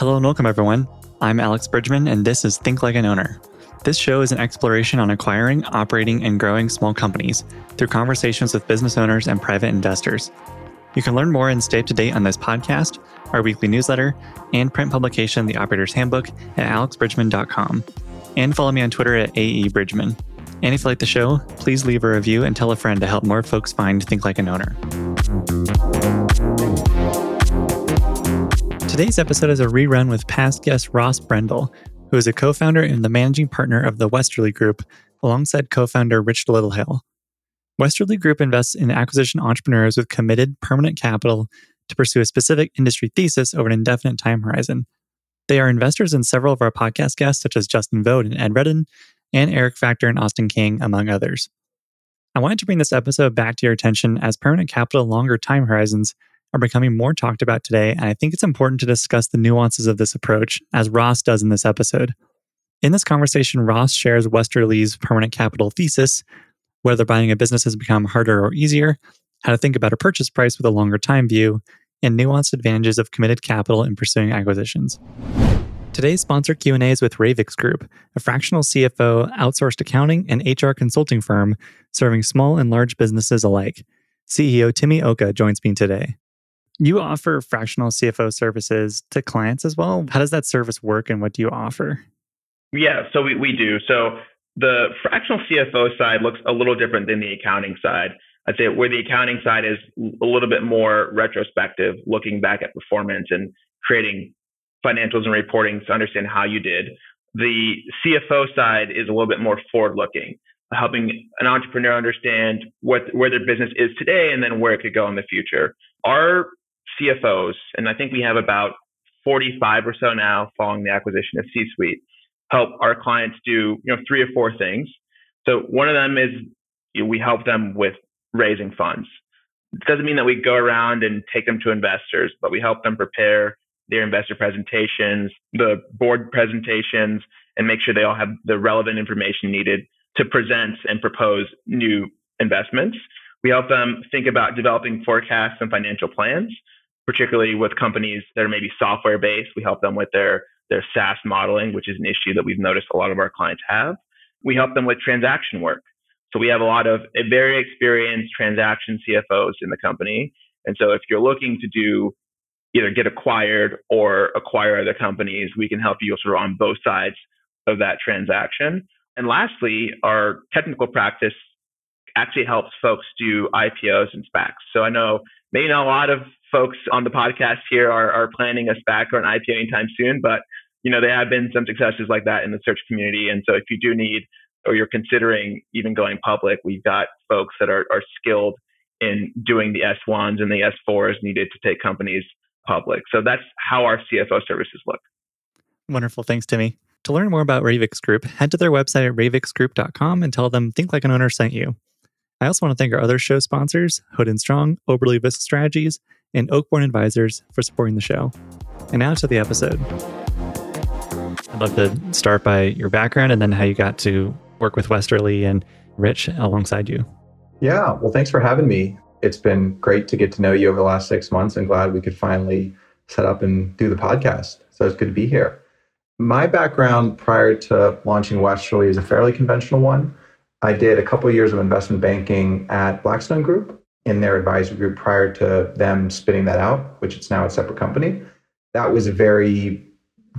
Hello and welcome, everyone. I'm Alex Bridgman, and this is Think Like an Owner. This show is an exploration on acquiring, operating, and growing small companies through conversations with business owners and private investors. You can learn more and stay up to date on this podcast, our weekly newsletter, and print publication, The Operator's Handbook, at alexbridgman.com. And follow me on Twitter at AEBridgman. And if you like the show, please leave a review and tell a friend to help more folks find Think Like an Owner. Today's episode is a rerun with past guest Ross Brendel, who is a co founder and the managing partner of the Westerly Group, alongside co founder Rich Littlehale. Westerly Group invests in acquisition entrepreneurs with committed permanent capital to pursue a specific industry thesis over an indefinite time horizon. They are investors in several of our podcast guests, such as Justin Vogt and Ed Redden, and Eric Factor and Austin King, among others. I wanted to bring this episode back to your attention as permanent capital longer time horizons are becoming more talked about today, and I think it's important to discuss the nuances of this approach, as Ross does in this episode. In this conversation, Ross shares Westerly's permanent capital thesis, whether buying a business has become harder or easier, how to think about a purchase price with a longer time view, and nuanced advantages of committed capital in pursuing acquisitions. Today's sponsor Q&A is with Ravix Group, a fractional CFO, outsourced accounting, and HR consulting firm serving small and large businesses alike. CEO Timmy Oka joins me today. You offer fractional CFO services to clients as well. How does that service work and what do you offer? Yeah, so we, we do. So the fractional CFO side looks a little different than the accounting side. I'd say where the accounting side is a little bit more retrospective, looking back at performance and creating financials and reporting to understand how you did. The CFO side is a little bit more forward looking, helping an entrepreneur understand what where their business is today and then where it could go in the future. Our CFOs, and I think we have about 45 or so now following the acquisition of C Suite, help our clients do you know three or four things. So one of them is you know, we help them with raising funds. It doesn't mean that we go around and take them to investors, but we help them prepare their investor presentations, the board presentations, and make sure they all have the relevant information needed to present and propose new investments. We help them think about developing forecasts and financial plans, particularly with companies that are maybe software based. We help them with their, their SaaS modeling, which is an issue that we've noticed a lot of our clients have. We help them with transaction work. So we have a lot of very experienced transaction CFOs in the company. And so if you're looking to do either get acquired or acquire other companies, we can help you sort of on both sides of that transaction. And lastly, our technical practice actually helps folks do IPOs and SPACs. So I know maybe not a lot of folks on the podcast here are, are planning a SPAC or an IPO anytime soon, but you know there have been some successes like that in the search community. And so if you do need or you're considering even going public, we've got folks that are, are skilled in doing the S1s and the S4s needed to take companies public. So that's how our CFO services look. Wonderful. Thanks, Timmy. To learn more about Ravix Group, head to their website at ravixgroup.com and tell them Think Like an Owner sent you. I also want to thank our other show sponsors, Hood and Strong, Oberle Risk Strategies, and Oakborn Advisors for supporting the show. And now to the episode. I'd love to start by your background and then how you got to work with Westerly and Rich alongside you. Yeah, well, thanks for having me. It's been great to get to know you over the last six months and glad we could finally set up and do the podcast. So it's good to be here. My background prior to launching Westerly is a fairly conventional one. I did a couple of years of investment banking at Blackstone Group in their advisory group prior to them spinning that out, which it's now a separate company. That was a very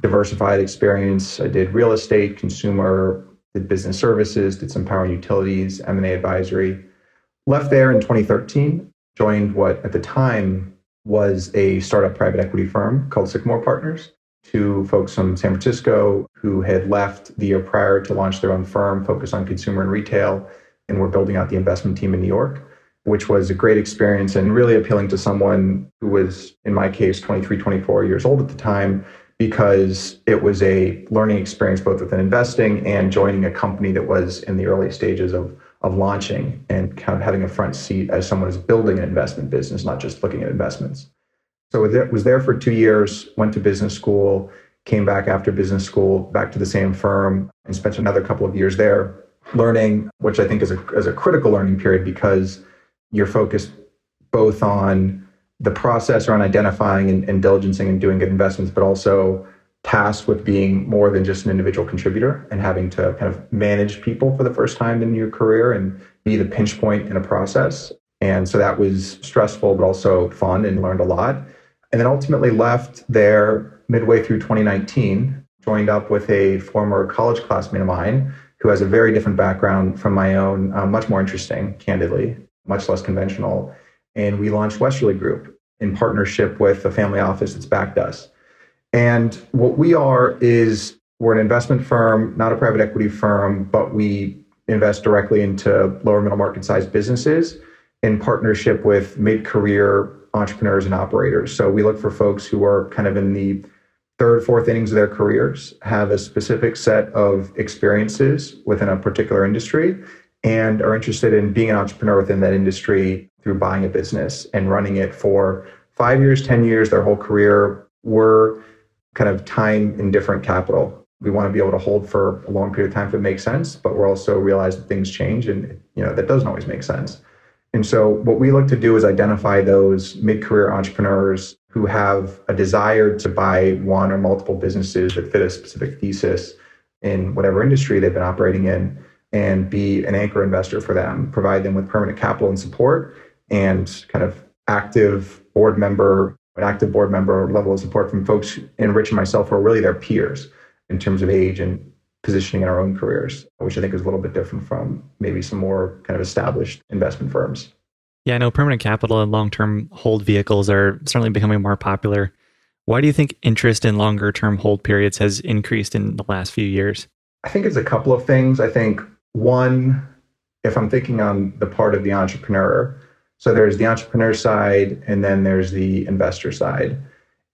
diversified experience. I did real estate, consumer, did business services, did some power and utilities, M&A advisory. Left there in 2013, joined what at the time was a startup private equity firm called Sycamore Partners. Two folks from San Francisco who had left the year prior to launch their own firm focused on consumer and retail and were building out the investment team in New York, which was a great experience and really appealing to someone who was, in my case, 23, 24 years old at the time, because it was a learning experience both within investing and joining a company that was in the early stages of, of launching and kind of having a front seat as someone who's building an investment business, not just looking at investments. So I was there for two years, went to business school, came back after business school, back to the same firm, and spent another couple of years there learning, which I think is a, is a critical learning period because you're focused both on the process around identifying and, and diligencing and doing good investments, but also tasked with being more than just an individual contributor and having to kind of manage people for the first time in your career and be the pinch point in a process. And so that was stressful, but also fun and learned a lot. And then ultimately left there midway through 2019, joined up with a former college classmate of mine who has a very different background from my own, uh, much more interesting, candidly, much less conventional. And we launched Westerly Group in partnership with a family office that's backed us. And what we are is we're an investment firm, not a private equity firm, but we invest directly into lower middle market sized businesses in partnership with mid career entrepreneurs and operators. So we look for folks who are kind of in the third, fourth innings of their careers, have a specific set of experiences within a particular industry, and are interested in being an entrepreneur within that industry through buying a business and running it for five years, 10 years, their whole career. We're kind of time indifferent capital. We want to be able to hold for a long period of time if it makes sense, but we're also realize that things change and you know that doesn't always make sense. And so what we look to do is identify those mid-career entrepreneurs who have a desire to buy one or multiple businesses that fit a specific thesis in whatever industry they've been operating in and be an anchor investor for them, provide them with permanent capital and support and kind of active board member, an active board member level of support from folks in Rich and myself who are really their peers in terms of age and positioning in our own careers, which I think is a little bit different from maybe some more kind of established investment firms. Yeah, I know permanent capital and long term hold vehicles are certainly becoming more popular. Why do you think interest in longer term hold periods has increased in the last few years? I think it's a couple of things. I think one, if I'm thinking on the part of the entrepreneur, so there's the entrepreneur side and then there's the investor side.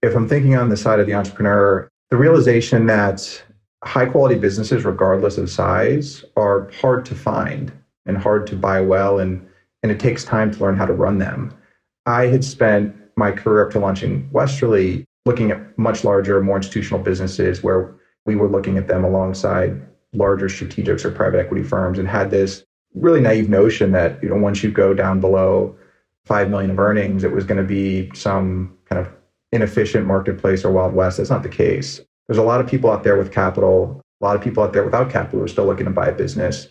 If I'm thinking on the side of the entrepreneur, the realization that high quality businesses, regardless of size, are hard to find and hard to buy well, and, and it takes time to learn how to run them. I had spent my career up to launching Westerly looking at much larger, more institutional businesses where we were looking at them alongside larger strategics or private equity firms and had this really naive notion that you know once you go down below 5 million of earnings it was going to be some kind of inefficient marketplace or wild west that's not the case there's a lot of people out there with capital, a lot of people out there without capital who are still looking to buy a business.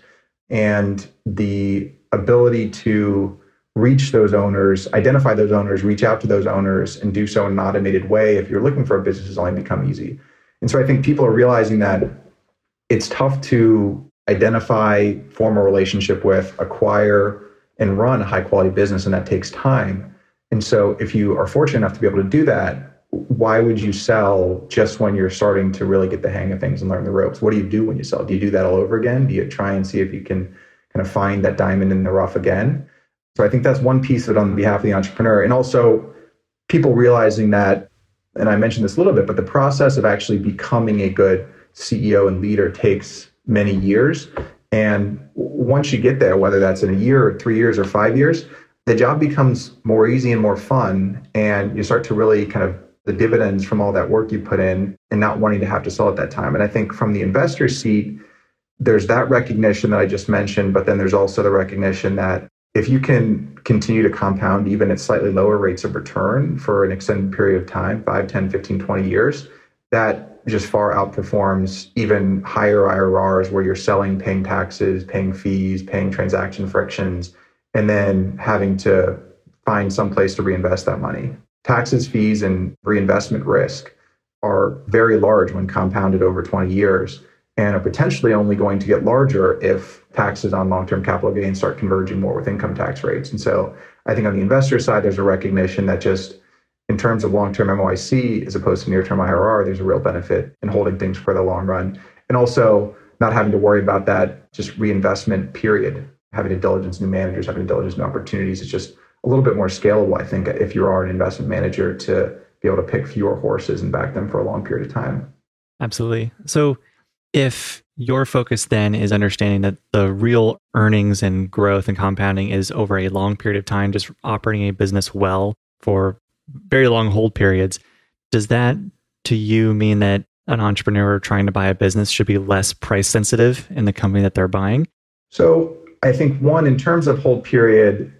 And the ability to reach those owners, identify those owners, reach out to those owners, and do so in an automated way if you're looking for a business has only become easy. And so I think people are realizing that it's tough to identify, form a relationship with, acquire, and run a high quality business, and that takes time. And so if you are fortunate enough to be able to do that, why would you sell just when you're starting to really get the hang of things and learn the ropes? What do you do when you sell? Do you do that all over again? Do you try and see if you can kind of find that diamond in the rough again? So I think that's one piece of it on behalf of the entrepreneur. And also people realizing that, and I mentioned this a little bit, but the process of actually becoming a good CEO and leader takes many years. And once you get there, whether that's in a year or three years or five years, the job becomes more easy and more fun. And you start to really kind of the dividends from all that work you put in and not wanting to have to sell at that time. And I think from the investor seat, there's that recognition that I just mentioned, but then there's also the recognition that if you can continue to compound even at slightly lower rates of return for an extended period of time 5 10 15 20 years that just far outperforms even higher irrs where you're selling paying taxes paying fees paying transaction frictions and then having to find some place to reinvest that money taxes, fees, and reinvestment risk are very large when compounded over 20 years and are potentially only going to get larger if taxes on long term capital gains start converging more with income tax rates. And so I think on the investor side, there's a recognition that just in terms of long term MOIC as opposed to near term IRR, there's a real benefit in holding things for the long run. And also not having to worry about that just reinvestment period, having to diligence new managers, having to diligence new opportunities. It's just a little bit more scalable, I think, if you are an investment manager to be able to pick fewer horses and back them for a long period of time. Absolutely. So, if your focus then is understanding that the real earnings and growth and compounding is over a long period of time, just operating a business well for very long hold periods, does that to you mean that an entrepreneur trying to buy a business should be less price sensitive in the company that they're buying? So, I think one, in terms of hold period,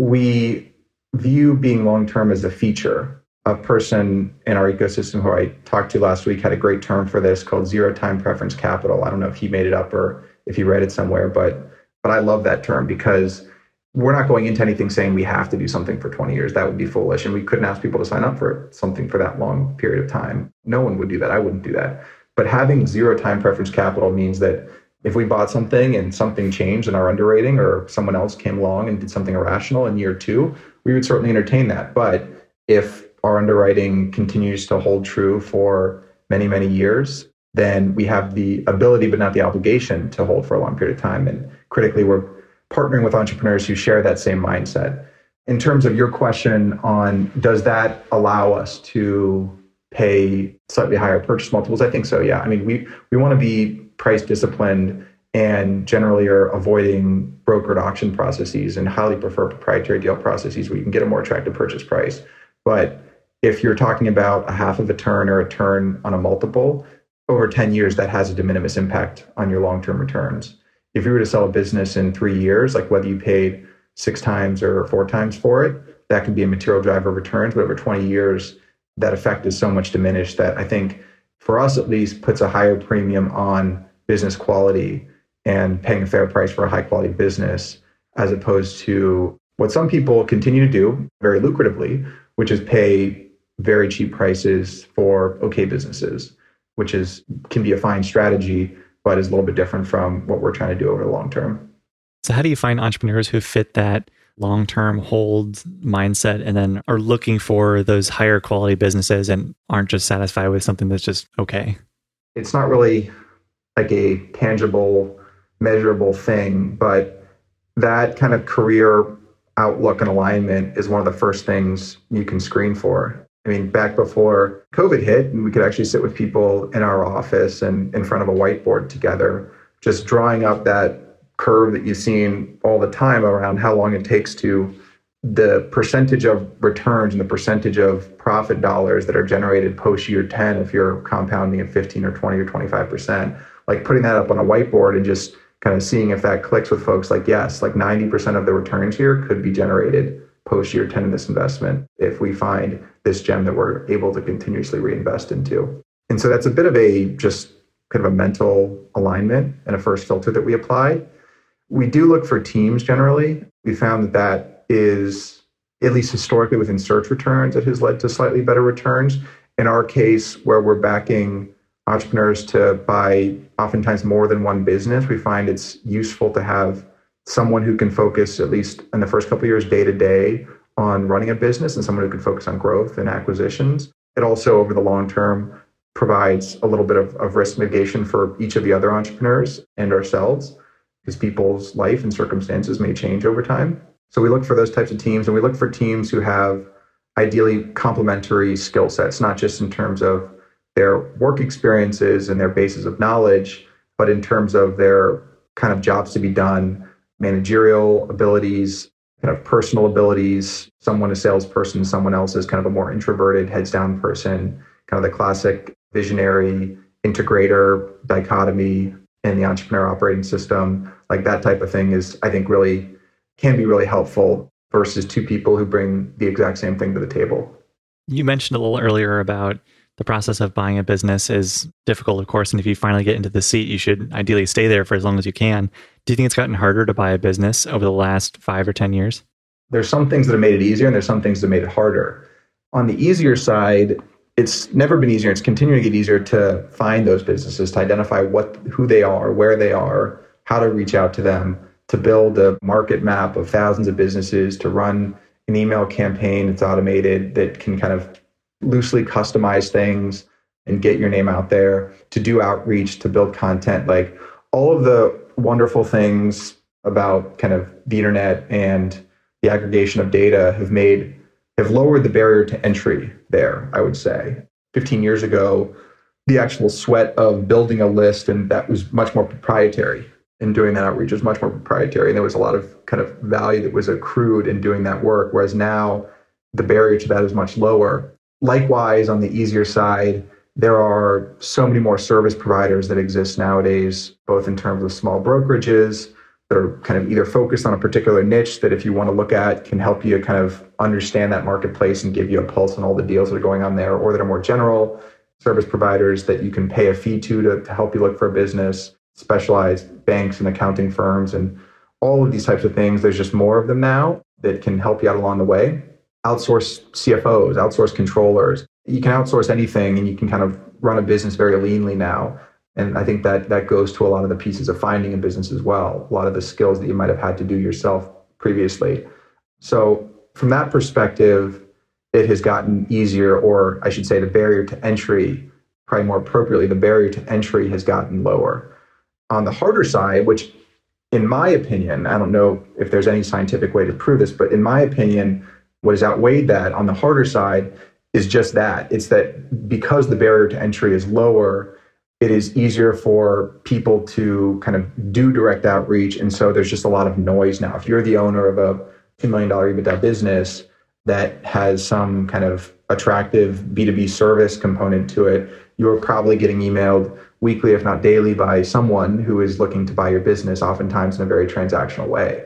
we view being long term as a feature. A person in our ecosystem who I talked to last week had a great term for this called zero time preference capital. I don't know if he made it up or if he read it somewhere, but but I love that term because we're not going into anything saying we have to do something for 20 years. That would be foolish. And we couldn't ask people to sign up for something for that long period of time. No one would do that. I wouldn't do that. But having zero time preference capital means that if we bought something and something changed in our underwriting or someone else came along and did something irrational in year two, we would certainly entertain that. But if our underwriting continues to hold true for many, many years, then we have the ability, but not the obligation to hold for a long period of time. And critically, we're partnering with entrepreneurs who share that same mindset. In terms of your question on does that allow us to pay slightly higher purchase multiples? I think so, yeah. I mean, we, we want to be price disciplined and generally are avoiding brokered auction processes and highly prefer proprietary deal processes where you can get a more attractive purchase price. But if you're talking about a half of a turn or a turn on a multiple, over 10 years, that has a de minimis impact on your long term returns if you were to sell a business in three years, like whether you paid six times or four times for it, that can be a material driver of returns. But over 20 years, that effect is so much diminished that I think for us at least puts a higher premium on business quality and paying a fair price for a high quality business as opposed to what some people continue to do very lucratively, which is pay very cheap prices for okay businesses, which is can be a fine strategy but is a little bit different from what we're trying to do over the long term. So, how do you find entrepreneurs who fit that long term hold mindset and then are looking for those higher quality businesses and aren't just satisfied with something that's just okay? It's not really like a tangible, measurable thing, but that kind of career outlook and alignment is one of the first things you can screen for. I mean, back before COVID hit, we could actually sit with people in our office and in front of a whiteboard together, just drawing up that curve that you've seen all the time around how long it takes to the percentage of returns and the percentage of profit dollars that are generated post year 10 if you're compounding at 15 or 20 or 25%. Like putting that up on a whiteboard and just kind of seeing if that clicks with folks like, yes, like 90% of the returns here could be generated post year 10 in this investment if we find this gem that we're able to continuously reinvest into. And so that's a bit of a just kind of a mental alignment and a first filter that we apply. We do look for teams generally. We found that that is, at least historically within search returns, it has led to slightly better returns. In our case, where we're backing entrepreneurs to buy oftentimes more than one business, we find it's useful to have someone who can focus, at least in the first couple years, day to day on running a business and someone who can focus on growth and acquisitions. It also, over the long term, provides a little bit of, of risk mitigation for each of the other entrepreneurs and ourselves because people's life and circumstances may change over time. So we look for those types of teams and we look for teams who have ideally complementary skill sets, not just in terms of their work experiences and their bases of knowledge, but in terms of their kind of jobs to be done, managerial abilities, kind of personal abilities. Someone a salesperson, someone else is kind of a more introverted, heads down person, kind of the classic visionary integrator dichotomy in the entrepreneur operating system. Like that type of thing is, I think, really can be really helpful versus two people who bring the exact same thing to the table. You mentioned a little earlier about the process of buying a business is difficult, of course. And if you finally get into the seat, you should ideally stay there for as long as you can. Do you think it's gotten harder to buy a business over the last five or 10 years? There's some things that have made it easier, and there's some things that made it harder. On the easier side, it's never been easier. It's continuing to get easier to find those businesses, to identify what who they are, where they are, how to reach out to them, to build a market map of thousands of businesses, to run an email campaign that's automated that can kind of loosely customize things and get your name out there, to do outreach, to build content, like all of the wonderful things about kind of the internet and the aggregation of data have made have lowered the barrier to entry there, I would say. 15 years ago, the actual sweat of building a list and that was much more proprietary and doing that outreach was much more proprietary and there was a lot of kind of value that was accrued in doing that work whereas now the barrier to that is much lower Likewise, on the easier side, there are so many more service providers that exist nowadays, both in terms of small brokerages, that are kind of either focused on a particular niche that if you want to look at can help you kind of understand that marketplace and give you a pulse on all the deals that are going on there or that are more general service providers that you can pay a fee to, to to help you look for a business specialized banks and accounting firms and all of these types of things. There's just more of them now that can help you out along the way outsource cfos outsource controllers you can outsource anything and you can kind of run a business very leanly now and I think that that goes to a lot of the pieces of finding a business as well, a lot of the skills that you might have had to do yourself previously. So, from that perspective, it has gotten easier, or I should say, the barrier to entry, probably more appropriately, the barrier to entry has gotten lower. On the harder side, which in my opinion, I don't know if there's any scientific way to prove this, but in my opinion, what has outweighed that on the harder side is just that. It's that because the barrier to entry is lower, it is easier for people to kind of do direct outreach. And so there's just a lot of noise now. If you're the owner of a $2 million EBITDA business that has some kind of attractive B2B service component to it, you're probably getting emailed weekly, if not daily, by someone who is looking to buy your business, oftentimes in a very transactional way.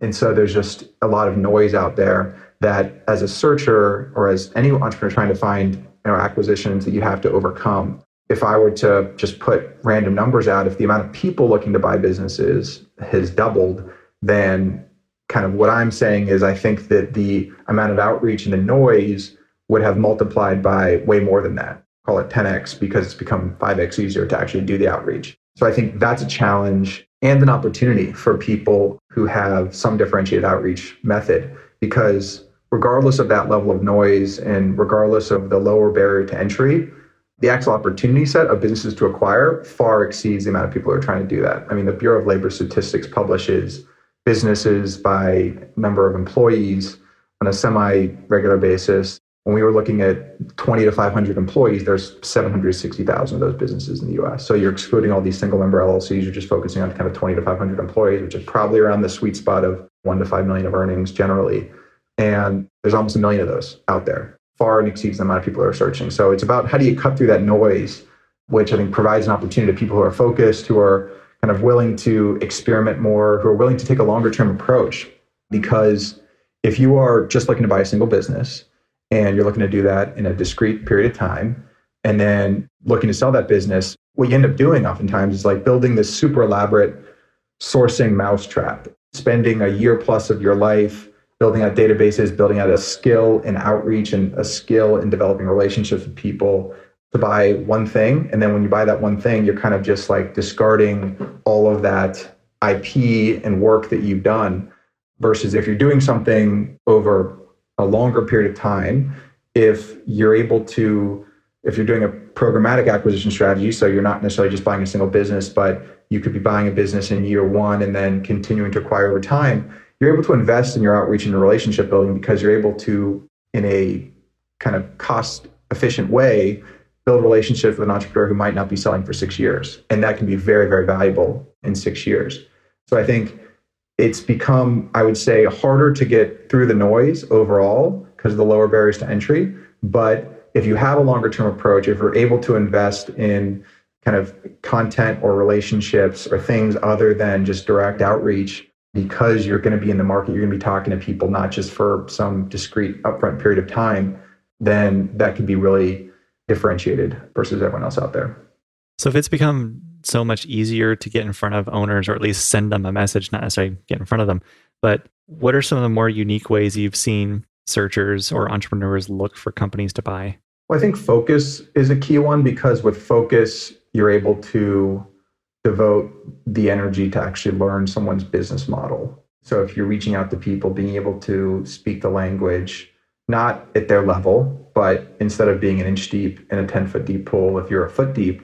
And so there's just a lot of noise out there that as a searcher or as any entrepreneur trying to find you know, acquisitions that you have to overcome if I were to just put random numbers out, if the amount of people looking to buy businesses has doubled, then kind of what I'm saying is I think that the amount of outreach and the noise would have multiplied by way more than that. Call it 10x because it's become 5x easier to actually do the outreach. So I think that's a challenge and an opportunity for people who have some differentiated outreach method because regardless of that level of noise and regardless of the lower barrier to entry, the actual opportunity set of businesses to acquire far exceeds the amount of people who are trying to do that. I mean, the Bureau of Labor Statistics publishes businesses by number of employees on a semi regular basis. When we were looking at 20 to 500 employees, there's 760,000 of those businesses in the US. So you're excluding all these single member LLCs, you're just focusing on kind of 20 to 500 employees, which is probably around the sweet spot of one to 5 million of earnings generally. And there's almost a million of those out there far and exceeds the amount of people who are searching. So it's about how do you cut through that noise, which I think provides an opportunity to people who are focused, who are kind of willing to experiment more, who are willing to take a longer term approach. Because if you are just looking to buy a single business and you're looking to do that in a discrete period of time, and then looking to sell that business, what you end up doing oftentimes is like building this super elaborate sourcing mousetrap, spending a year plus of your life building out databases, building out a skill in outreach and a skill in developing relationships with people to buy one thing. And then when you buy that one thing, you're kind of just like discarding all of that IP and work that you've done. Versus if you're doing something over a longer period of time, if you're able to, if you're doing a programmatic acquisition strategy, so you're not necessarily just buying a single business, but you could be buying a business in year one and then continuing to acquire over time you're able to invest in your outreach and relationship building because you're able to, in a kind of cost efficient way, build relationships with an entrepreneur who might not be selling for six years. And that can be very, very valuable in six years. So I think it's become, I would say, harder to get through the noise overall because of the lower barriers to entry. But if you have a longer term approach, if you're able to invest in kind of content or relationships or things other than just direct outreach, because you're going to be in the market, you're going to be talking to people not just for some discrete upfront period of time, then that can be really differentiated versus everyone else out there. So if it's become so much easier to get in front of owners or at least send them a message, not necessarily get in front of them, but what are some of the more unique ways you've seen searchers or entrepreneurs look for companies to buy? Well, I think focus is a key one because with focus, you're able to devote the energy to actually learn someone's business model. So if you're reaching out to people, being able to speak the language, not at their level, but instead of being an inch deep in a 10 foot deep pool, if you're a foot deep,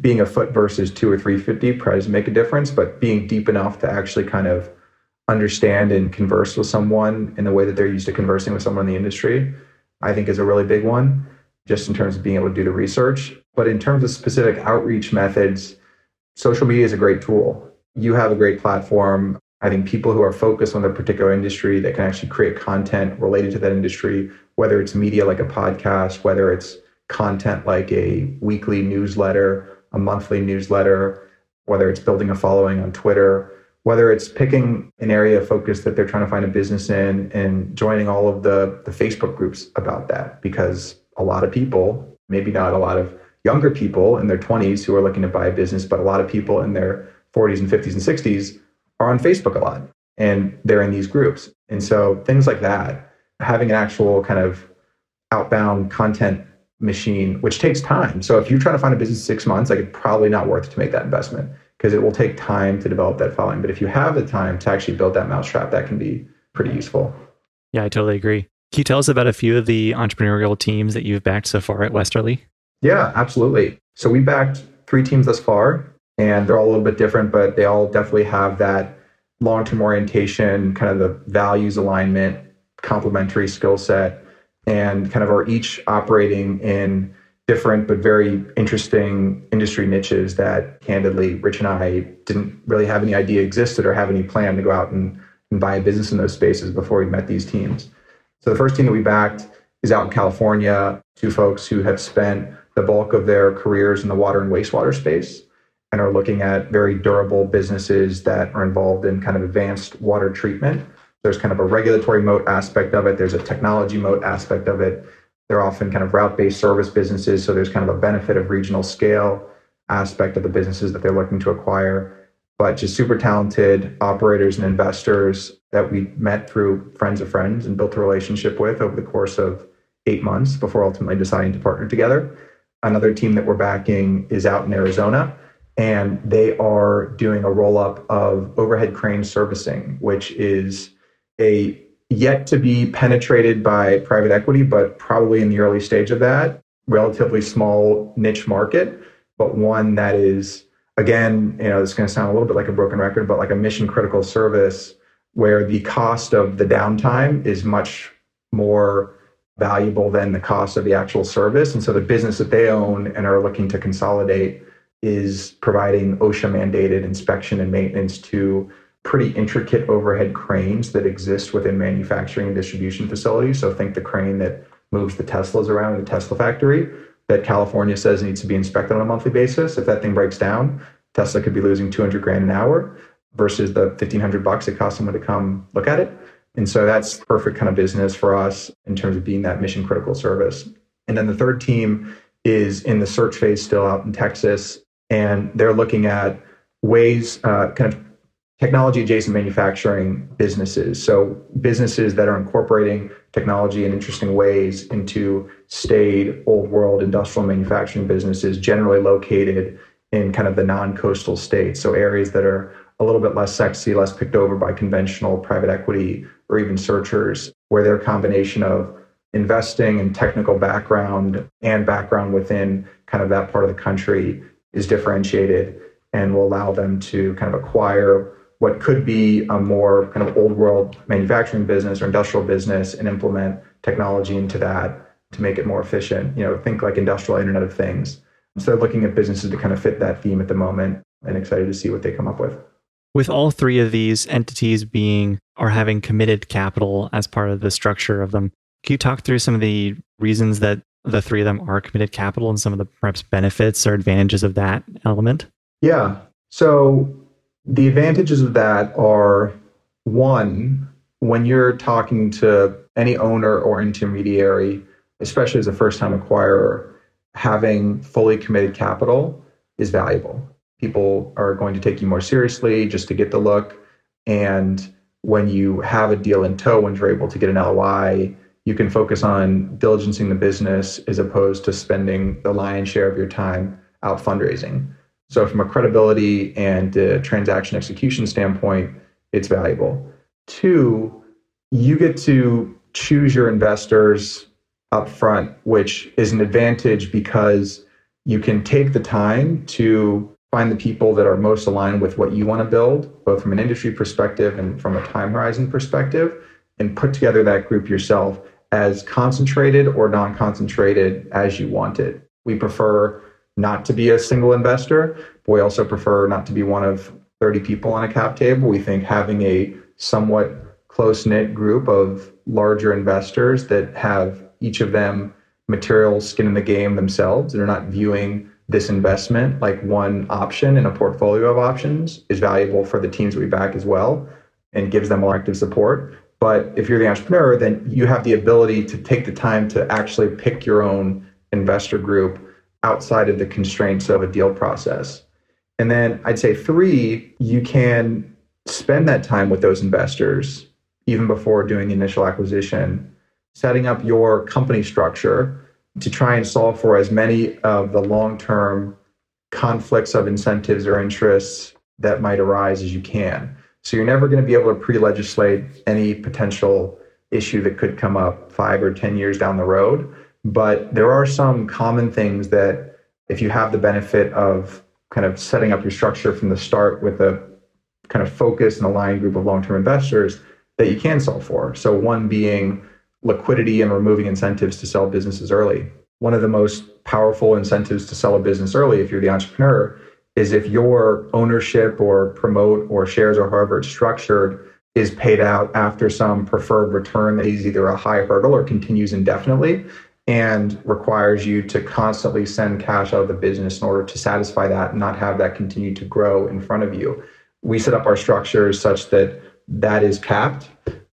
being a foot versus two or three foot deep probably doesn't make a difference, but being deep enough to actually kind of understand and converse with someone in the way that they're used to conversing with someone in the industry, I think is a really big one, just in terms of being able to do the research. But in terms of specific outreach methods, social media is a great tool. You have a great platform. I think people who are focused on a particular industry that can actually create content related to that industry, whether it's media like a podcast, whether it's content like a weekly newsletter, a monthly newsletter, whether it's building a following on Twitter, whether it's picking an area of focus that they're trying to find a business in and joining all of the, the Facebook groups about that, because a lot of people, maybe not a lot of younger people in their 20s who are looking to buy a business, but a lot of people in their 40s and 50s and 60s are on Facebook a lot and they're in these groups. And so things like that, having an actual kind of outbound content machine, which takes time. So if you're trying to find a business in six months, like it's probably not worth to make that investment because it will take time to develop that following. But if you have the time to actually build that mousetrap, that can be pretty useful. Yeah, I totally agree. Can you tell us about a few of the entrepreneurial teams that you've backed so far at Westerly? Yeah, absolutely. So we backed three teams thus far, and they're all a little bit different, but they all definitely have that long term orientation, kind of the values alignment, complementary skill set, and kind of are each operating in different but very interesting industry niches that candidly Rich and I didn't really have any idea existed or have any plan to go out and, and buy a business in those spaces before we met these teams. So the first team that we backed is out in California, two folks who have spent the bulk of their careers in the water and wastewater space and are looking at very durable businesses that are involved in kind of advanced water treatment. There's kind of a regulatory moat aspect of it, there's a technology moat aspect of it. They're often kind of route based service businesses, so there's kind of a benefit of regional scale aspect of the businesses that they're looking to acquire. But just super talented operators and investors that we met through friends of friends and built a relationship with over the course of eight months before ultimately deciding to partner together. Another team that we're backing is out in Arizona and they are doing a roll up of overhead crane servicing, which is a yet to be penetrated by private equity, but probably in the early stage of that, relatively small niche market, but one that is, again, you know, it's going to sound a little bit like a broken record, but like a mission critical service where the cost of the downtime is much more valuable than the cost of the actual service. And so the business that they own and are looking to consolidate is providing OSHA mandated inspection and maintenance to pretty intricate overhead cranes that exist within manufacturing and distribution facilities. So think the crane that moves the Teslas around in the Tesla factory that California says needs to be inspected on a monthly basis. If that thing breaks down, Tesla could be losing 200 grand an hour versus the 1500 bucks it costs someone to come look at it. And so that's perfect kind of business for us in terms of being that mission critical service. And then the third team is in the search phase still out in Texas and they're looking at ways, uh, kind of technology adjacent manufacturing businesses. So businesses that are incorporating technology in interesting ways into staid, old world industrial manufacturing businesses, generally located in kind of the non-coastal states. So areas that are a little bit less sexy, less picked over by conventional private equity or even searchers, where their combination of investing and technical background and background within kind of that part of the country is differentiated and will allow them to kind of acquire what could be a more kind of old world manufacturing business or industrial business and implement technology into that to make it more efficient. You know, think like industrial Internet of Things. So they're looking at businesses to kind of fit that theme at the moment and excited to see what they come up with. With all three of these entities being or having committed capital as part of the structure of them, can you talk through some of the reasons that the three of them are committed capital and some of the perhaps benefits or advantages of that element? Yeah. So the advantages of that are one, when you're talking to any owner or intermediary, especially as a first time acquirer, having fully committed capital is valuable. People are going to take you more seriously just to get the look. And when you have a deal in tow, when you're able to get an LOI, you can focus on diligencing the business as opposed to spending the lion's share of your time out fundraising. So, from a credibility and a transaction execution standpoint, it's valuable. Two, you get to choose your investors up front, which is an advantage because you can take the time to find the people that are most aligned with what you want to build, both from an industry perspective and from a time horizon perspective, and put together that group yourself as concentrated or non concentrated as you want it. We prefer not to be a single investor, but we also prefer not to be one of 30 people on a cap table. We think having a somewhat close knit group of larger investors that have each of them material skin in the game themselves and are not viewing this investment, like one option in a portfolio of options, is valuable for the teams we back as well and gives them elective support. But if you're the entrepreneur, then you have the ability to take the time to actually pick your own investor group outside of the constraints of a deal process. And then I'd say three, you can spend that time with those investors even before doing the initial acquisition, setting up your company structure to try and solve for as many of the long term conflicts of incentives or interests that might arise as you can. So you're never going to be able to pre legislate any potential issue that could come up five or 10 years down the road. But there are some common things that, if you have the benefit of kind of setting up your structure from the start with a kind of focused and aligned group of long term investors, that you can solve for. So, one being liquidity and removing incentives to sell businesses early. One of the most powerful incentives to sell a business early, if you're the entrepreneur, is if your ownership or promote or shares or however it's structured is paid out after some preferred return that is either a high hurdle or continues indefinitely and requires you to constantly send cash out of the business in order to satisfy that and not have that continue to grow in front of you. We set up our structures such that that is capped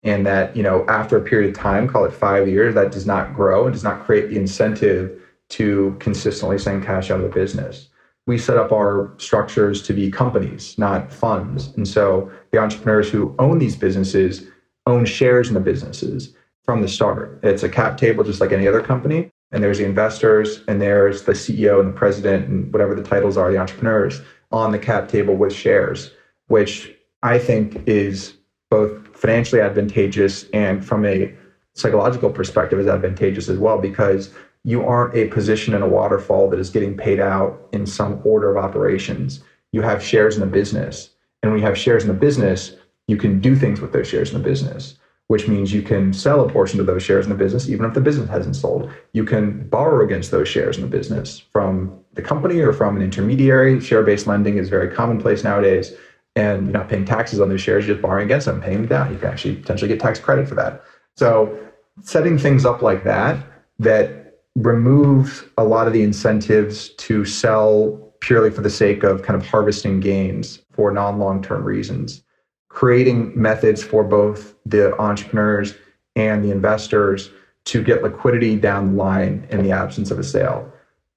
and that you know after a period of time call it five years that does not grow and does not create the incentive to consistently send cash out of the business. We set up our structures to be companies not funds. And so the entrepreneurs who own these businesses own shares in the businesses from the start. It's a cap table just like any other company. And there's the investors and there's the ceo and the president and whatever the titles are the entrepreneurs on the cap table with shares which i think is both financially advantageous and from a psychological perspective is advantageous as well because you aren't a position in a waterfall that is getting paid out in some order of operations. You have shares in the business. And when you have shares in the business, you can do things with those shares in the business, which means you can sell a portion of those shares in the business, even if the business hasn't sold. You can borrow against those shares in the business from the company or from an intermediary. Share based lending is very commonplace nowadays and you're not paying taxes on those shares, you're just borrowing against them, paying them down. You can actually potentially get tax credit for that. So setting things up like that, that removes a lot of the incentives to sell purely for the sake of kind of harvesting gains for non-long-term reasons. Creating methods for both the entrepreneurs and the investors to get liquidity down the line in the absence of a sale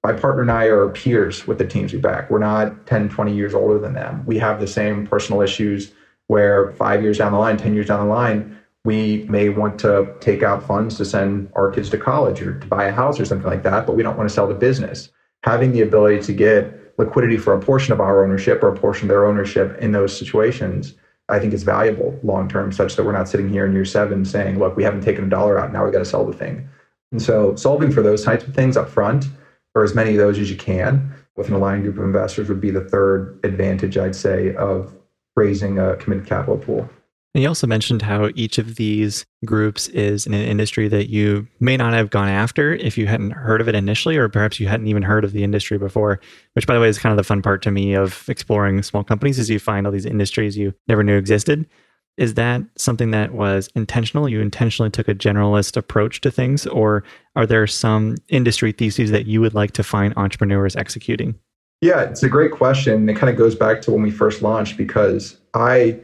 my partner and I are peers with the teams we back. We're not 10, 20 years older than them. We have the same personal issues where five years down the line, 10 years down the line, we may want to take out funds to send our kids to college or to buy a house or something like that, but we don't want to sell the business. Having the ability to get liquidity for a portion of our ownership or a portion of their ownership in those situations, I think is valuable long term, such that we're not sitting here in year seven saying, look, we haven't taken a dollar out, now we got to sell the thing. And so solving for those types of things up front or as many of those as you can with an aligned group of investors would be the third advantage, I'd say, of raising a committed capital pool. And you also mentioned how each of these groups is in an industry that you may not have gone after if you hadn't heard of it initially, or perhaps you hadn't even heard of the industry before. Which, by the way, is kind of the fun part to me of exploring small companies is you find all these industries you never knew existed. Is that something that was intentional? You intentionally took a generalist approach to things, or are there some industry theses that you would like to find entrepreneurs executing? Yeah, it's a great question. It kind of goes back to when we first launched because I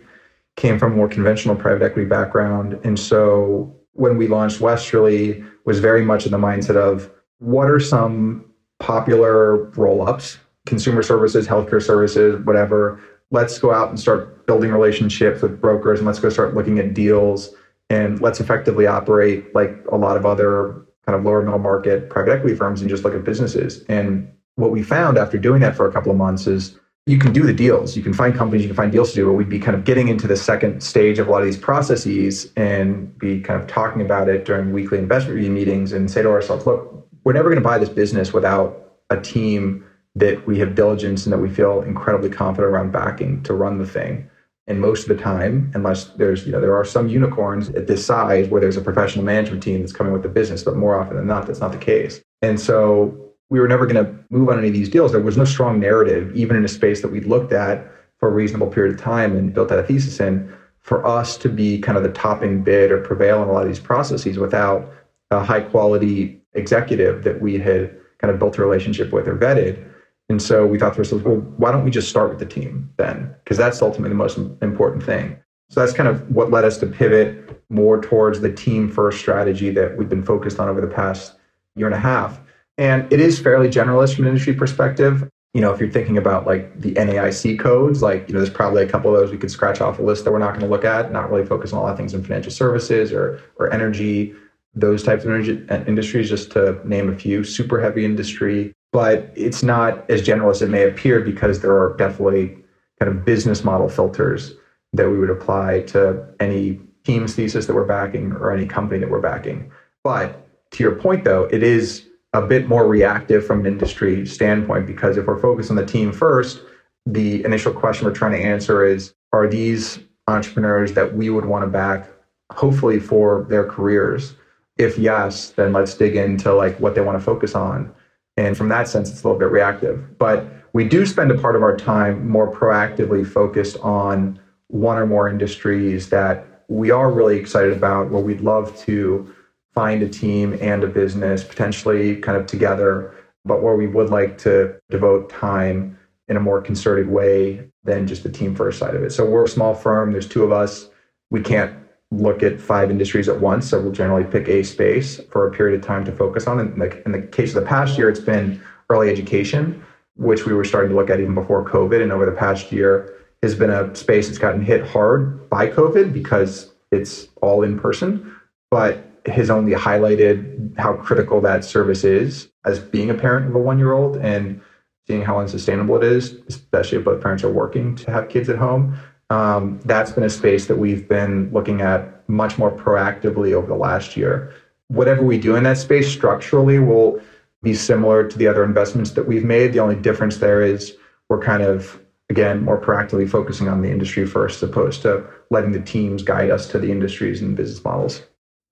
came from a more conventional private equity background. And so when we launched Westerly was very much in the mindset of what are some popular roll-ups, consumer services, healthcare services, whatever. Let's go out and start building relationships with brokers and let's go start looking at deals and let's effectively operate like a lot of other kind of lower middle market private equity firms and just look at businesses. And what we found after doing that for a couple of months is you can do the deals. You can find companies, you can find deals to do, but we'd be kind of getting into the second stage of a lot of these processes and be kind of talking about it during weekly investment review meetings and say to ourselves, look, we're never going to buy this business without a team that we have diligence and that we feel incredibly confident around backing to run the thing. And most of the time, unless there's, you know, there are some unicorns at this size where there's a professional management team that's coming with the business, but more often than not, that's not the case. And so we were never going to move on any of these deals. There was no strong narrative, even in a space that we looked at for a reasonable period of time and built out a thesis in, for us to be kind of the topping bid or prevail in a lot of these processes without a high quality executive that we had kind of built a relationship with or vetted And so we thought to ourselves, well, why don't we just start with the team then? Because that's ultimately the most important thing. So that's kind of what led us to pivot more towards the team first strategy that we've been focused on over the past year and a half. And it is fairly generalist from an industry perspective. You know, if you're thinking about like the NAIC codes, like, you know, there's probably a couple of those we could scratch off a list that we're not going to look at, not really focus on a lot of things in financial services or, or energy, those types of energy, uh, industries, just to name a few, super heavy industry. But it's not as general as it may appear because there are definitely kind of business model filters that we would apply to any team's thesis that we're backing or any company that we're backing. But to your point, though, it is a bit more reactive from an industry standpoint because if we're focused on the team first, the initial question we're trying to answer is Are these entrepreneurs that we would want to back, hopefully for their careers? If yes, then let's dig into like what they want to focus on. And from that sense, it's a little bit reactive. But we do spend a part of our time more proactively focused on one or more industries that we are really excited about, where we'd love to find a team and a business potentially kind of together, but where we would like to devote time in a more concerted way than just the team first side of it. So we're a small firm, there's two of us. We can't look at five industries at once. So we'll generally pick a space for a period of time to focus on. In the, in the case of the past year, it's been early education, which we were starting to look at even before COVID. And over the past year, has been a space that's gotten hit hard by COVID because it's all in person. But has only highlighted how critical that service is as being a parent of a one year old and seeing how unsustainable it is, especially if both parents are working to have kids at home. Um, that's been a space that we've been looking at much more proactively over the last year. Whatever we do in that space structurally will be similar to the other investments that we've made. The only difference there is we're kind of, again, more proactively focusing on the industry first, as opposed to letting the teams guide us to the industries and business models.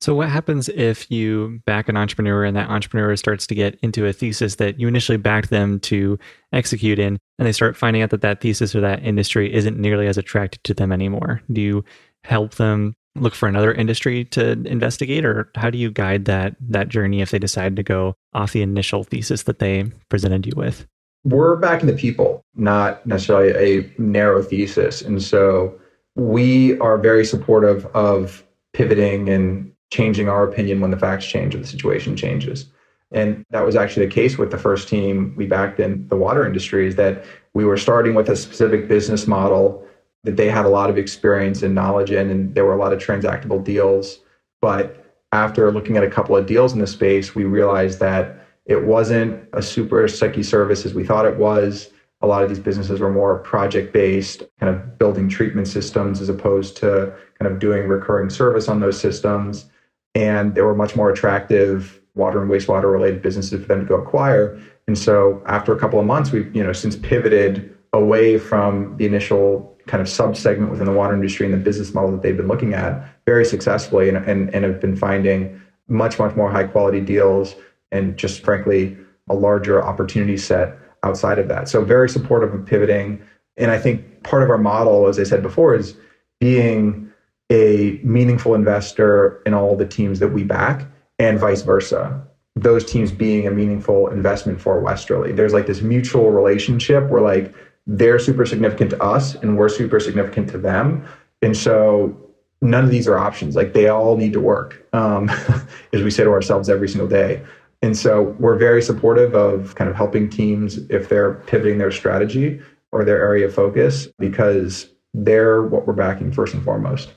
So, what happens if you back an entrepreneur and that entrepreneur starts to get into a thesis that you initially backed them to execute in, and they start finding out that that thesis or that industry isn't nearly as attracted to them anymore? Do you help them look for another industry to investigate, or how do you guide that that journey if they decide to go off the initial thesis that they presented you with? We're backing the people, not necessarily a narrow thesis, and so we are very supportive of pivoting and changing our opinion when the facts change or the situation changes. And that was actually the case with the first team we backed in the water industry is that we were starting with a specific business model that they had a lot of experience and knowledge in, and there were a lot of transactable deals. But after looking at a couple of deals in the space, we realized that it wasn't a super sticky service as we thought it was. A lot of these businesses were more project based, kind of building treatment systems as opposed to kind of doing recurring service on those systems and there were much more attractive water and wastewater related businesses for them to go acquire. And so after a couple of months, we've you know since pivoted away from the initial kind of sub segment within the water industry and the business model that they've been looking at very successfully and, and, and have been finding much, much more high quality deals and just frankly a larger opportunity set outside of that. So very supportive of pivoting. And I think part of our model, as I said before, is being a meaningful investor in all the teams that we back and vice versa. Those teams being a meaningful investment for westerly. There's like this mutual relationship where like they're super significant to us and we're super significant to them. And so none of these are options. Like they all need to work um, as we say to ourselves every single day. And so we're very supportive of kind of helping teams if they're pivoting their strategy or their area of focus because they're what we're backing first and foremost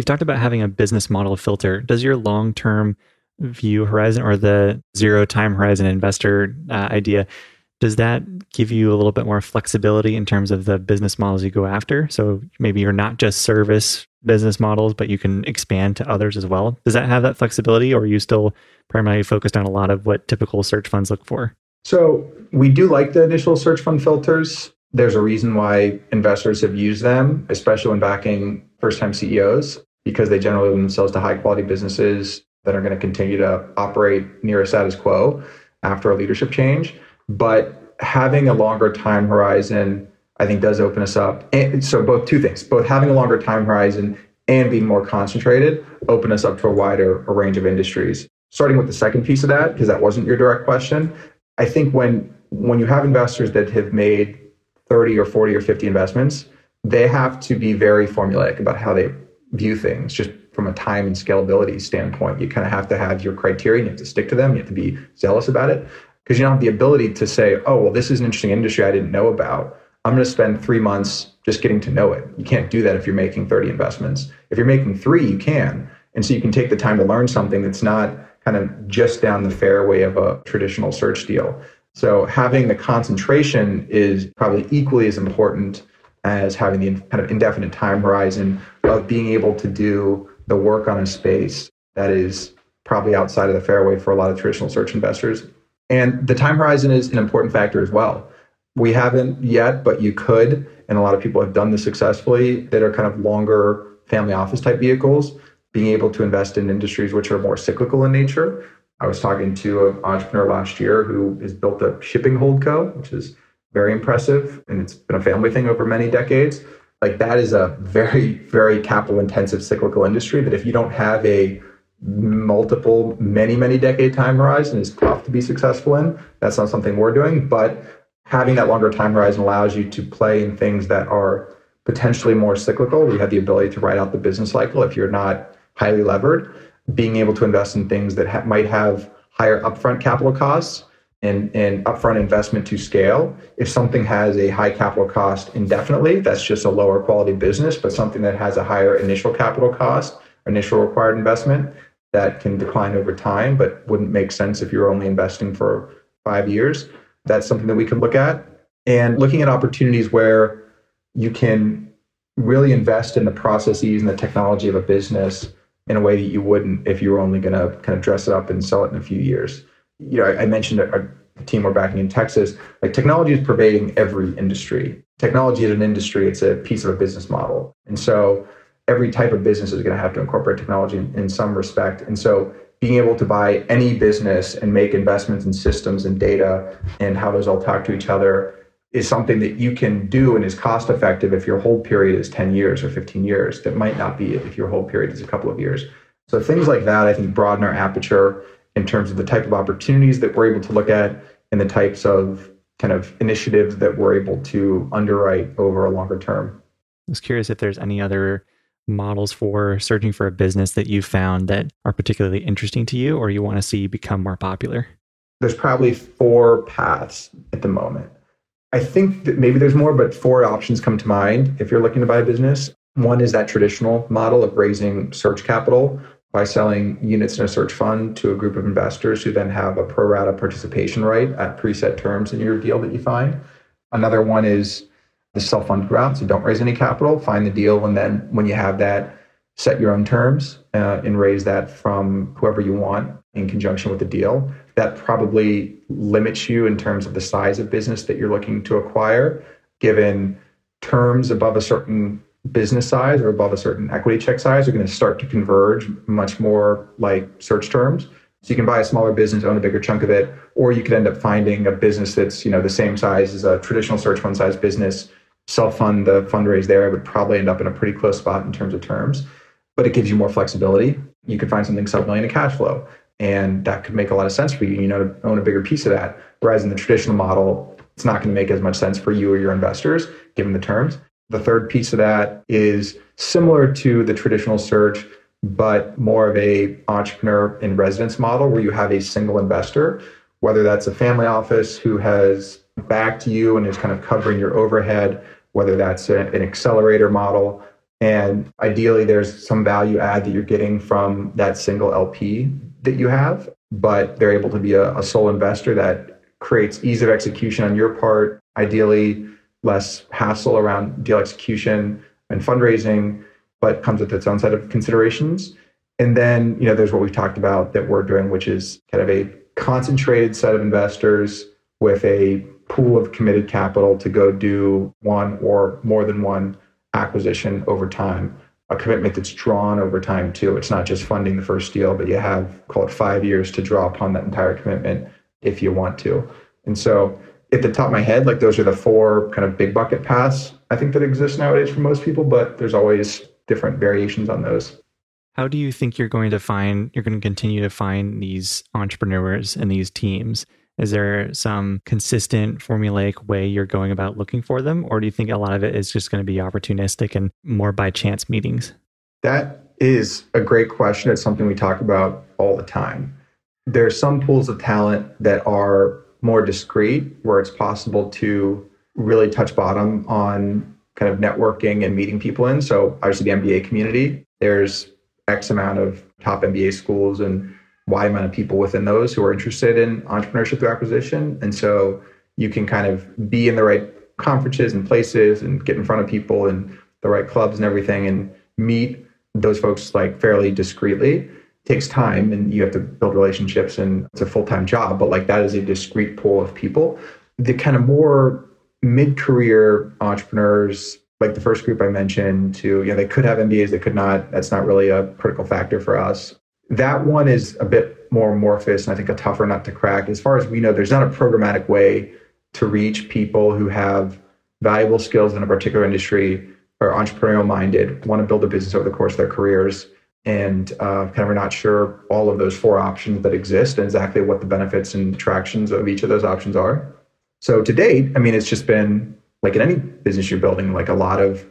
You've talked about having a business model filter. Does your long term view horizon or the zero time horizon investor uh, idea, does that give you a little bit more flexibility in terms of the business models you go after? So maybe you're not just service business models, but you can expand to others as well. Does that have that flexibility, or are you still primarily focused on a lot of what typical search funds look for? So we do like the initial search fund filters. There's a reason why investors have used them, especially when backing first time CEOs because they generally lend themselves to high quality businesses that are going to continue to operate near a status quo after a leadership change. But having a longer time horizon, I think, does open us up. And so, both two things both having a longer time horizon and being more concentrated open us up to a wider a range of industries. Starting with the second piece of that, because that wasn't your direct question, I think when when you have investors that have made 30 or 40 or 50 investments, they have to be very formulaic about how they view things, just from a time and scalability standpoint. You kind of have to have your criteria, you have to stick to them, you have to be zealous about it because you don't have the ability to say, oh, well, this is an interesting industry I didn't know about. I'm going to spend three months just getting to know it. You can't do that if you're making 30 investments. If you're making three, you can. And so you can take the time to learn something that's not kind of just down the fairway of a traditional search deal. So having the concentration is probably equally as important as having the kind of indefinite time horizon of being able to do the work on a space that is probably outside of the fairway for a lot of traditional search investors. And the time horizon is an important factor as well. We haven't yet, but you could, and a lot of people have done this successfully, that are kind of longer family office type vehicles, being able to invest in industries which are more cyclical in nature. I was talking to an entrepreneur last year who has built a shipping holdco, which is very impressive. And it's been a family thing over many decades. Like that is a very, very capital intensive cyclical industry that if you don't have a multiple, many, many decade time horizon is tough to be successful in. That's not something we're doing. But having that longer time horizon allows you to play in things that are potentially more cyclical. You have the ability to ride out the business cycle if you're not highly levered. Being able to invest in things that ha- might have higher upfront capital costs and, and upfront investment to scale. If something has a high capital cost indefinitely, that's just a lower quality business, but something that has a higher initial capital cost, initial required investment that can decline over time, but wouldn't make sense if you're only investing for five years. That's something that we could look at. And looking at opportunities where you can really invest in the processes and the technology of a business in a way that you wouldn't if you were only going to kind of dress it up and sell it in a few years you know, I, I mentioned a, a team we're backing in Texas. Like technology is pervading every industry. Technology is an industry; it's a piece of a business model, and so every type of business is going to have to incorporate technology in, in some respect. And so being able to buy any business and make investments in systems and data and how those all talk to each other is something that you can do and is cost effective if your hold period is 10 years or 15 years. That might not be if your hold period is a couple of years. So things like that, I think, broaden our aperture in terms of the type of opportunities that we're able to look at and the types of kind of initiatives that we're able to underwrite over a longer term. I was curious if there's any other models for searching for a business that you found that are particularly interesting to you or you want to see become more popular? There's probably four paths at the moment. I think that maybe there's more, but four options come to mind if you're looking to buy a business. One is that traditional model of raising search capital by selling units in a search fund to a group of investors who then have a pro rata participation right at preset terms in your deal that you find. Another one is the self funded route. So don't raise any capital, find the deal, and then when you have that, set your own terms uh, and raise that from whoever you want in conjunction with the deal. That probably limits you in terms of the size of business that you're looking to acquire, given terms above a certain business size or above a certain equity check size are going to start to converge much more like search terms. So you can buy a smaller business, own a bigger chunk of it, or you could end up finding a business that's you know the same size as a traditional search fund size business, self fund the fundraise there. It would probably end up in a pretty close spot in terms of terms, but it gives you more flexibility. You could find something sub million in cash flow, and that could make a lot of sense for you. You know, to own a bigger piece of that. Whereas in the traditional model, it's not going to make as much sense for you or your investors given the terms. The third piece of that is similar to the traditional search, but more of a entrepreneur in residence model where you have a single investor, whether that's a family office who has backed you and is kind of covering your overhead, whether that's a, an accelerator model. And ideally, there's some value add that you're getting from that single LP that you have, but they're able to be a, a sole investor that creates ease of execution on your part. Ideally, less hassle around deal execution and fundraising, but comes with its own set of considerations. And then, you know, there's what we've talked about that we're doing, which is kind of a concentrated set of investors with a pool of committed capital to go do one or more than one acquisition over time. A commitment that's drawn over time too. It's not just funding the first deal, but you have call it five years to draw upon that entire commitment if you want to. And so at the top of my head, like those are the four kind of big bucket paths I think that exist nowadays for most people, but there's always different variations on those. How do you think you're going to find, you're going to continue to find these entrepreneurs and these teams? Is there some consistent formulaic way you're going about looking for them? Or do you think a lot of it is just going to be opportunistic and more by chance meetings? That is a great question. It's something we talk about all the time. There are some pools of talent that are more discreet, where it's possible to really touch bottom on kind of networking and meeting people in. So, obviously, the MBA community, there's X amount of top MBA schools and Y amount of people within those who are interested in entrepreneurship through acquisition. And so you can kind of be in the right conferences and places and get in front of people and the right clubs and everything and meet those folks like fairly discreetly. Takes time and you have to build relationships and it's a full-time job, but like that is a discrete pool of people. The kind of more mid-career entrepreneurs like the first group I mentioned to, you know, they could have MBAs, they could not. That's not really a critical factor for us. That one is a bit more amorphous and I think a tougher nut to crack. As far as we know, there's not a programmatic way to reach people who have valuable skills in a particular industry, are entrepreneurial minded, want to build a business over the course of their careers, and uh, kind of are not sure all of those four options that exist and exactly what the benefits and attractions of each of those options are. So to date, I mean, it's just been like in any business you're building, like a lot of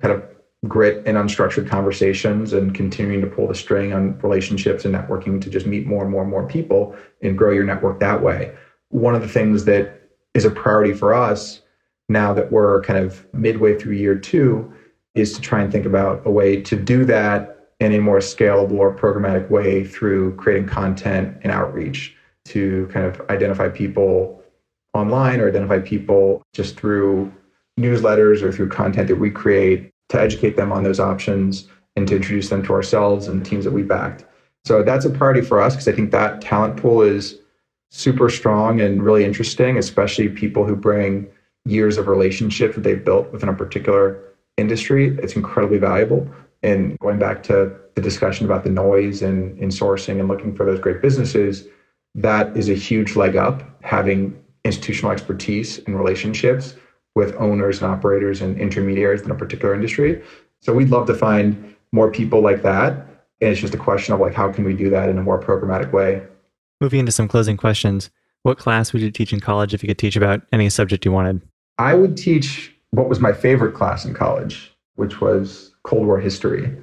kind of grit and unstructured conversations and continuing to pull the string on relationships and networking to just meet more and more and more people and grow your network that way. One of the things that is a priority for us now that we're kind of midway through year two is to try and think about a way to do that in a more scalable or programmatic way through creating content and outreach to kind of identify people online or identify people just through newsletters or through content that we create to educate them on those options and to introduce them to ourselves and teams that we backed. So that's a priority for us because I think that talent pool is super strong and really interesting, especially people who bring years of relationships that they've built within a particular industry. It's incredibly valuable. And going back to the discussion about the noise and in sourcing and looking for those great businesses, that is a huge leg up having institutional expertise and relationships with owners and operators and intermediaries in a particular industry. So we'd love to find more people like that. And it's just a question of like how can we do that in a more programmatic way. Moving into some closing questions, what class would you teach in college if you could teach about any subject you wanted? I would teach what was my favorite class in college, which was Cold War history.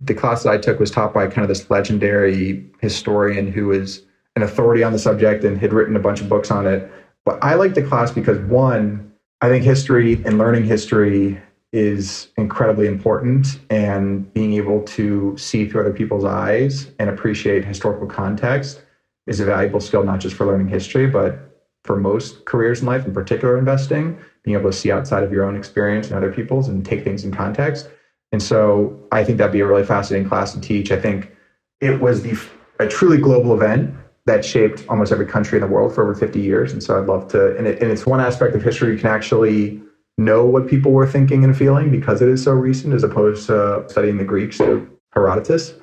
The class that I took was taught by kind of this legendary historian who was an authority on the subject and had written a bunch of books on it. But I liked the class because one, I think history and learning history is incredibly important and being able to see through other people's eyes and appreciate historical context is a valuable skill not just for learning history but for most careers in life in particular investing being able to see outside of your own experience and other people's and take things in context and so i think that'd be a really fascinating class to teach i think it was the a truly global event that shaped almost every country in the world for over 50 years. And so I'd love to, and, it, and it's one aspect of history you can actually know what people were thinking and feeling because it is so recent as opposed to studying the Greeks or Herodotus.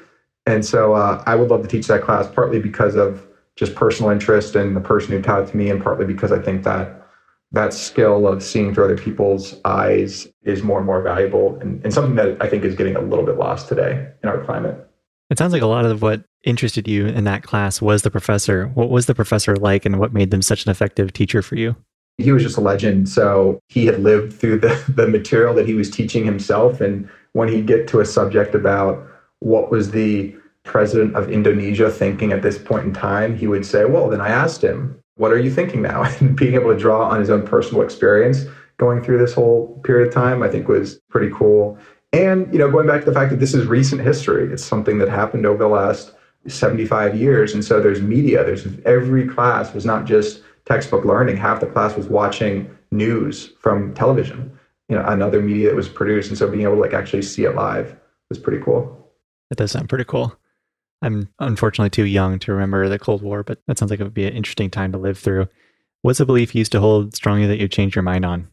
And so uh, I would love to teach that class partly because of just personal interest and the person who taught it to me, and partly because I think that that skill of seeing through other people's eyes is more and more valuable and, and something that I think is getting a little bit lost today in our climate. It sounds like a lot of what interested you in that class was the professor. What was the professor like and what made them such an effective teacher for you? He was just a legend. So he had lived through the, the material that he was teaching himself. And when he'd get to a subject about what was the president of Indonesia thinking at this point in time, he would say, Well, then I asked him, What are you thinking now? And being able to draw on his own personal experience going through this whole period of time, I think was pretty cool. And, you know, going back to the fact that this is recent history, it's something that happened over the last 75 years. And so there's media, there's every class was not just textbook learning. Half the class was watching news from television, you know, another media that was produced. And so being able to like actually see it live was pretty cool. That does sound pretty cool. I'm unfortunately too young to remember the Cold War, but that sounds like it would be an interesting time to live through. What's a belief you used to hold strongly that you changed your mind on?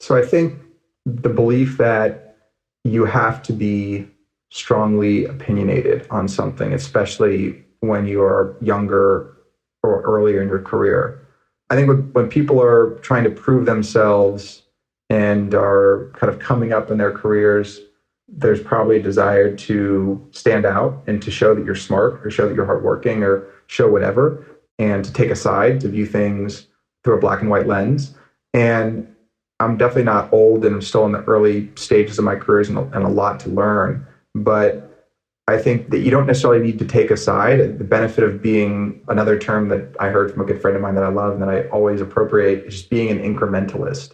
So I think the belief that you have to be strongly opinionated on something, especially when you're younger or earlier in your career. I think when people are trying to prove themselves and are kind of coming up in their careers, there's probably a desire to stand out and to show that you're smart or show that you're hardworking or show whatever. and to take a side, to view things through a black and white lens. And I'm definitely not old and I'm still in the early stages of my careers and, and a lot to learn. But I think that you don't necessarily need to take a side. The benefit of being another term that I heard from a good friend of mine that I love and that I always appropriate is just being an incrementalist,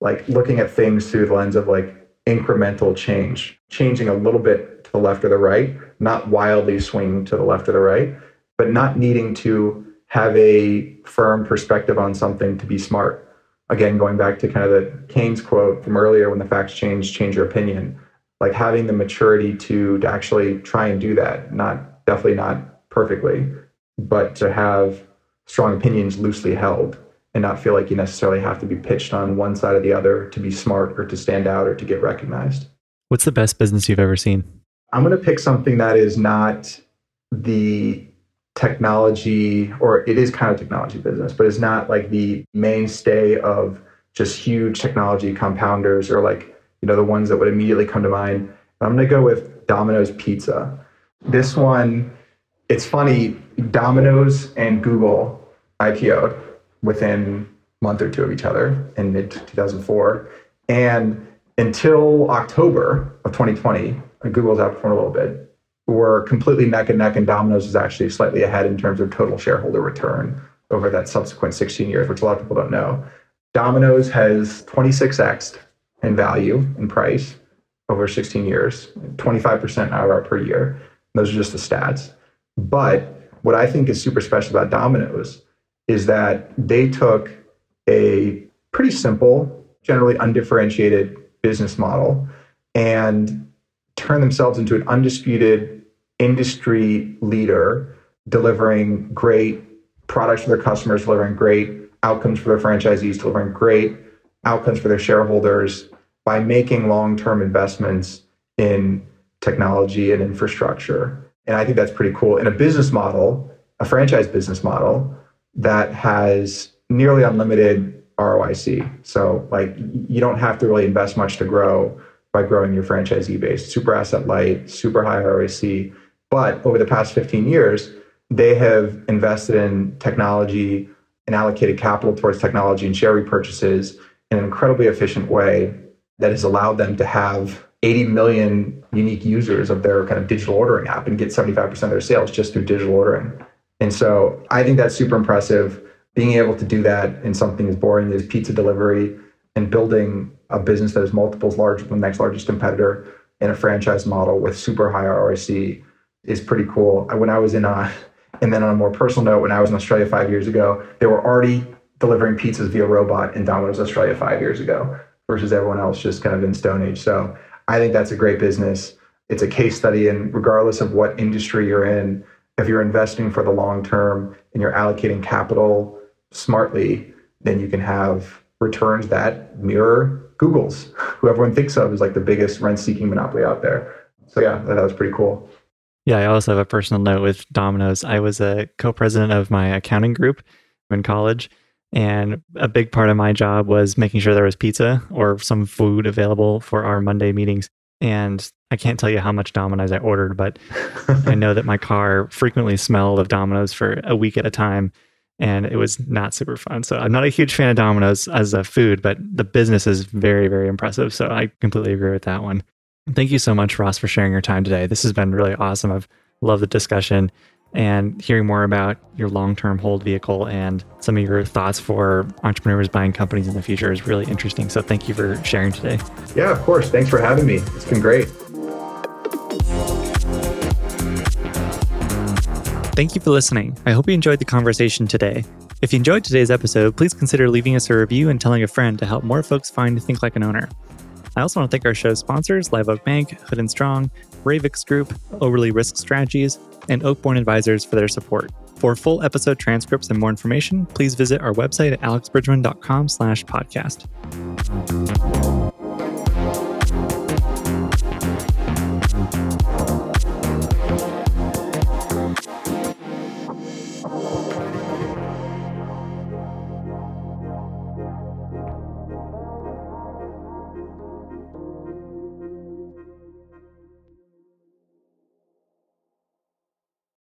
like looking at things through the lens of like incremental change, changing a little bit to the left or the right, not wildly swinging to the left or the right, but not needing to have a firm perspective on something to be smart. Again, going back to kind of the Keynes quote from earlier when the facts change, change your opinion. Like having the maturity to, to actually try and do that, not definitely not perfectly, but to have strong opinions loosely held and not feel like you necessarily have to be pitched on one side or the other to be smart or to stand out or to get recognized. What's the best business you've ever seen? I'm going to pick something that is not the technology, or it is kind of technology business, but it's not like the mainstay of just huge technology compounders or like, you know, the ones that would immediately come to mind. I'm going to go with Domino's Pizza. This one, it's funny, Domino's and Google IPO'd within a month or two of each other in mid 2004. And until October of 2020, Google's outperformed a little bit, We were completely neck and neck, and Domino's is actually slightly ahead in terms of total shareholder return over that subsequent 16 years, which a lot of people don't know. Domino's has 26x in value in price over 16 years, 25% IRR per year. Those are just the stats. But what I think is super special about Domino's is that they took a pretty simple, generally undifferentiated business model and turned themselves into an undisputed industry leader, delivering great products for their customers, delivering great outcomes for their franchisees, delivering great outcomes for their shareholders by making long term investments in technology and infrastructure. And I think that's pretty cool. In a business model, a franchise business model, that has nearly unlimited ROIC. So like you don't have to really invest much to grow by growing your franchisee base. Super asset light, super high ROIC. But over the past 15 years, they have invested in technology and allocated capital towards technology and share repurchases in an incredibly efficient way that has allowed them to have 80 million unique users of their kind of digital ordering app and get 75% of their sales just through digital ordering. And so I think that's super impressive. Being able to do that in something as boring as pizza delivery and building a business that is multiples larger than the next largest competitor in a franchise model with super high ROIC is pretty cool. When I was in, uh, and then on a more personal note, when I was in Australia five years ago, they were already delivering pizzas via robot in Domino's Australia five years ago versus everyone else just kind of in Stone Age. So I think that's a great business. It's a case study, and regardless of what industry you're in, if you're investing for the long term and you're allocating capital smartly, then you can have returns that mirror Google's, who everyone thinks of as like the biggest rent seeking monopoly out there. So, yeah, that was pretty cool. Yeah, I also have a personal note with Domino's. I was a co president of my accounting group in college. And a big part of my job was making sure there was pizza or some food available for our Monday meetings. And I can't tell you how much Domino's I ordered, but I know that my car frequently smelled of Domino's for a week at a time. And it was not super fun. So I'm not a huge fan of Domino's as a food, but the business is very, very impressive. So I completely agree with that one. Thank you so much, Ross, for sharing your time today. This has been really awesome. I've loved the discussion and hearing more about your long term hold vehicle and some of your thoughts for entrepreneurs buying companies in the future is really interesting. So thank you for sharing today. Yeah, of course. Thanks for having me. It's been great. Thank you for listening. I hope you enjoyed the conversation today. If you enjoyed today's episode, please consider leaving us a review and telling a friend to help more folks find Think Like an Owner. I also want to thank our show's sponsors, Live Oak Bank, Hood and Strong, Ravix Group, Oberle Risk Strategies, and Oakbourne Advisors for their support. For full episode transcripts and more information, please visit our website at alexbridgeman.com slash podcast.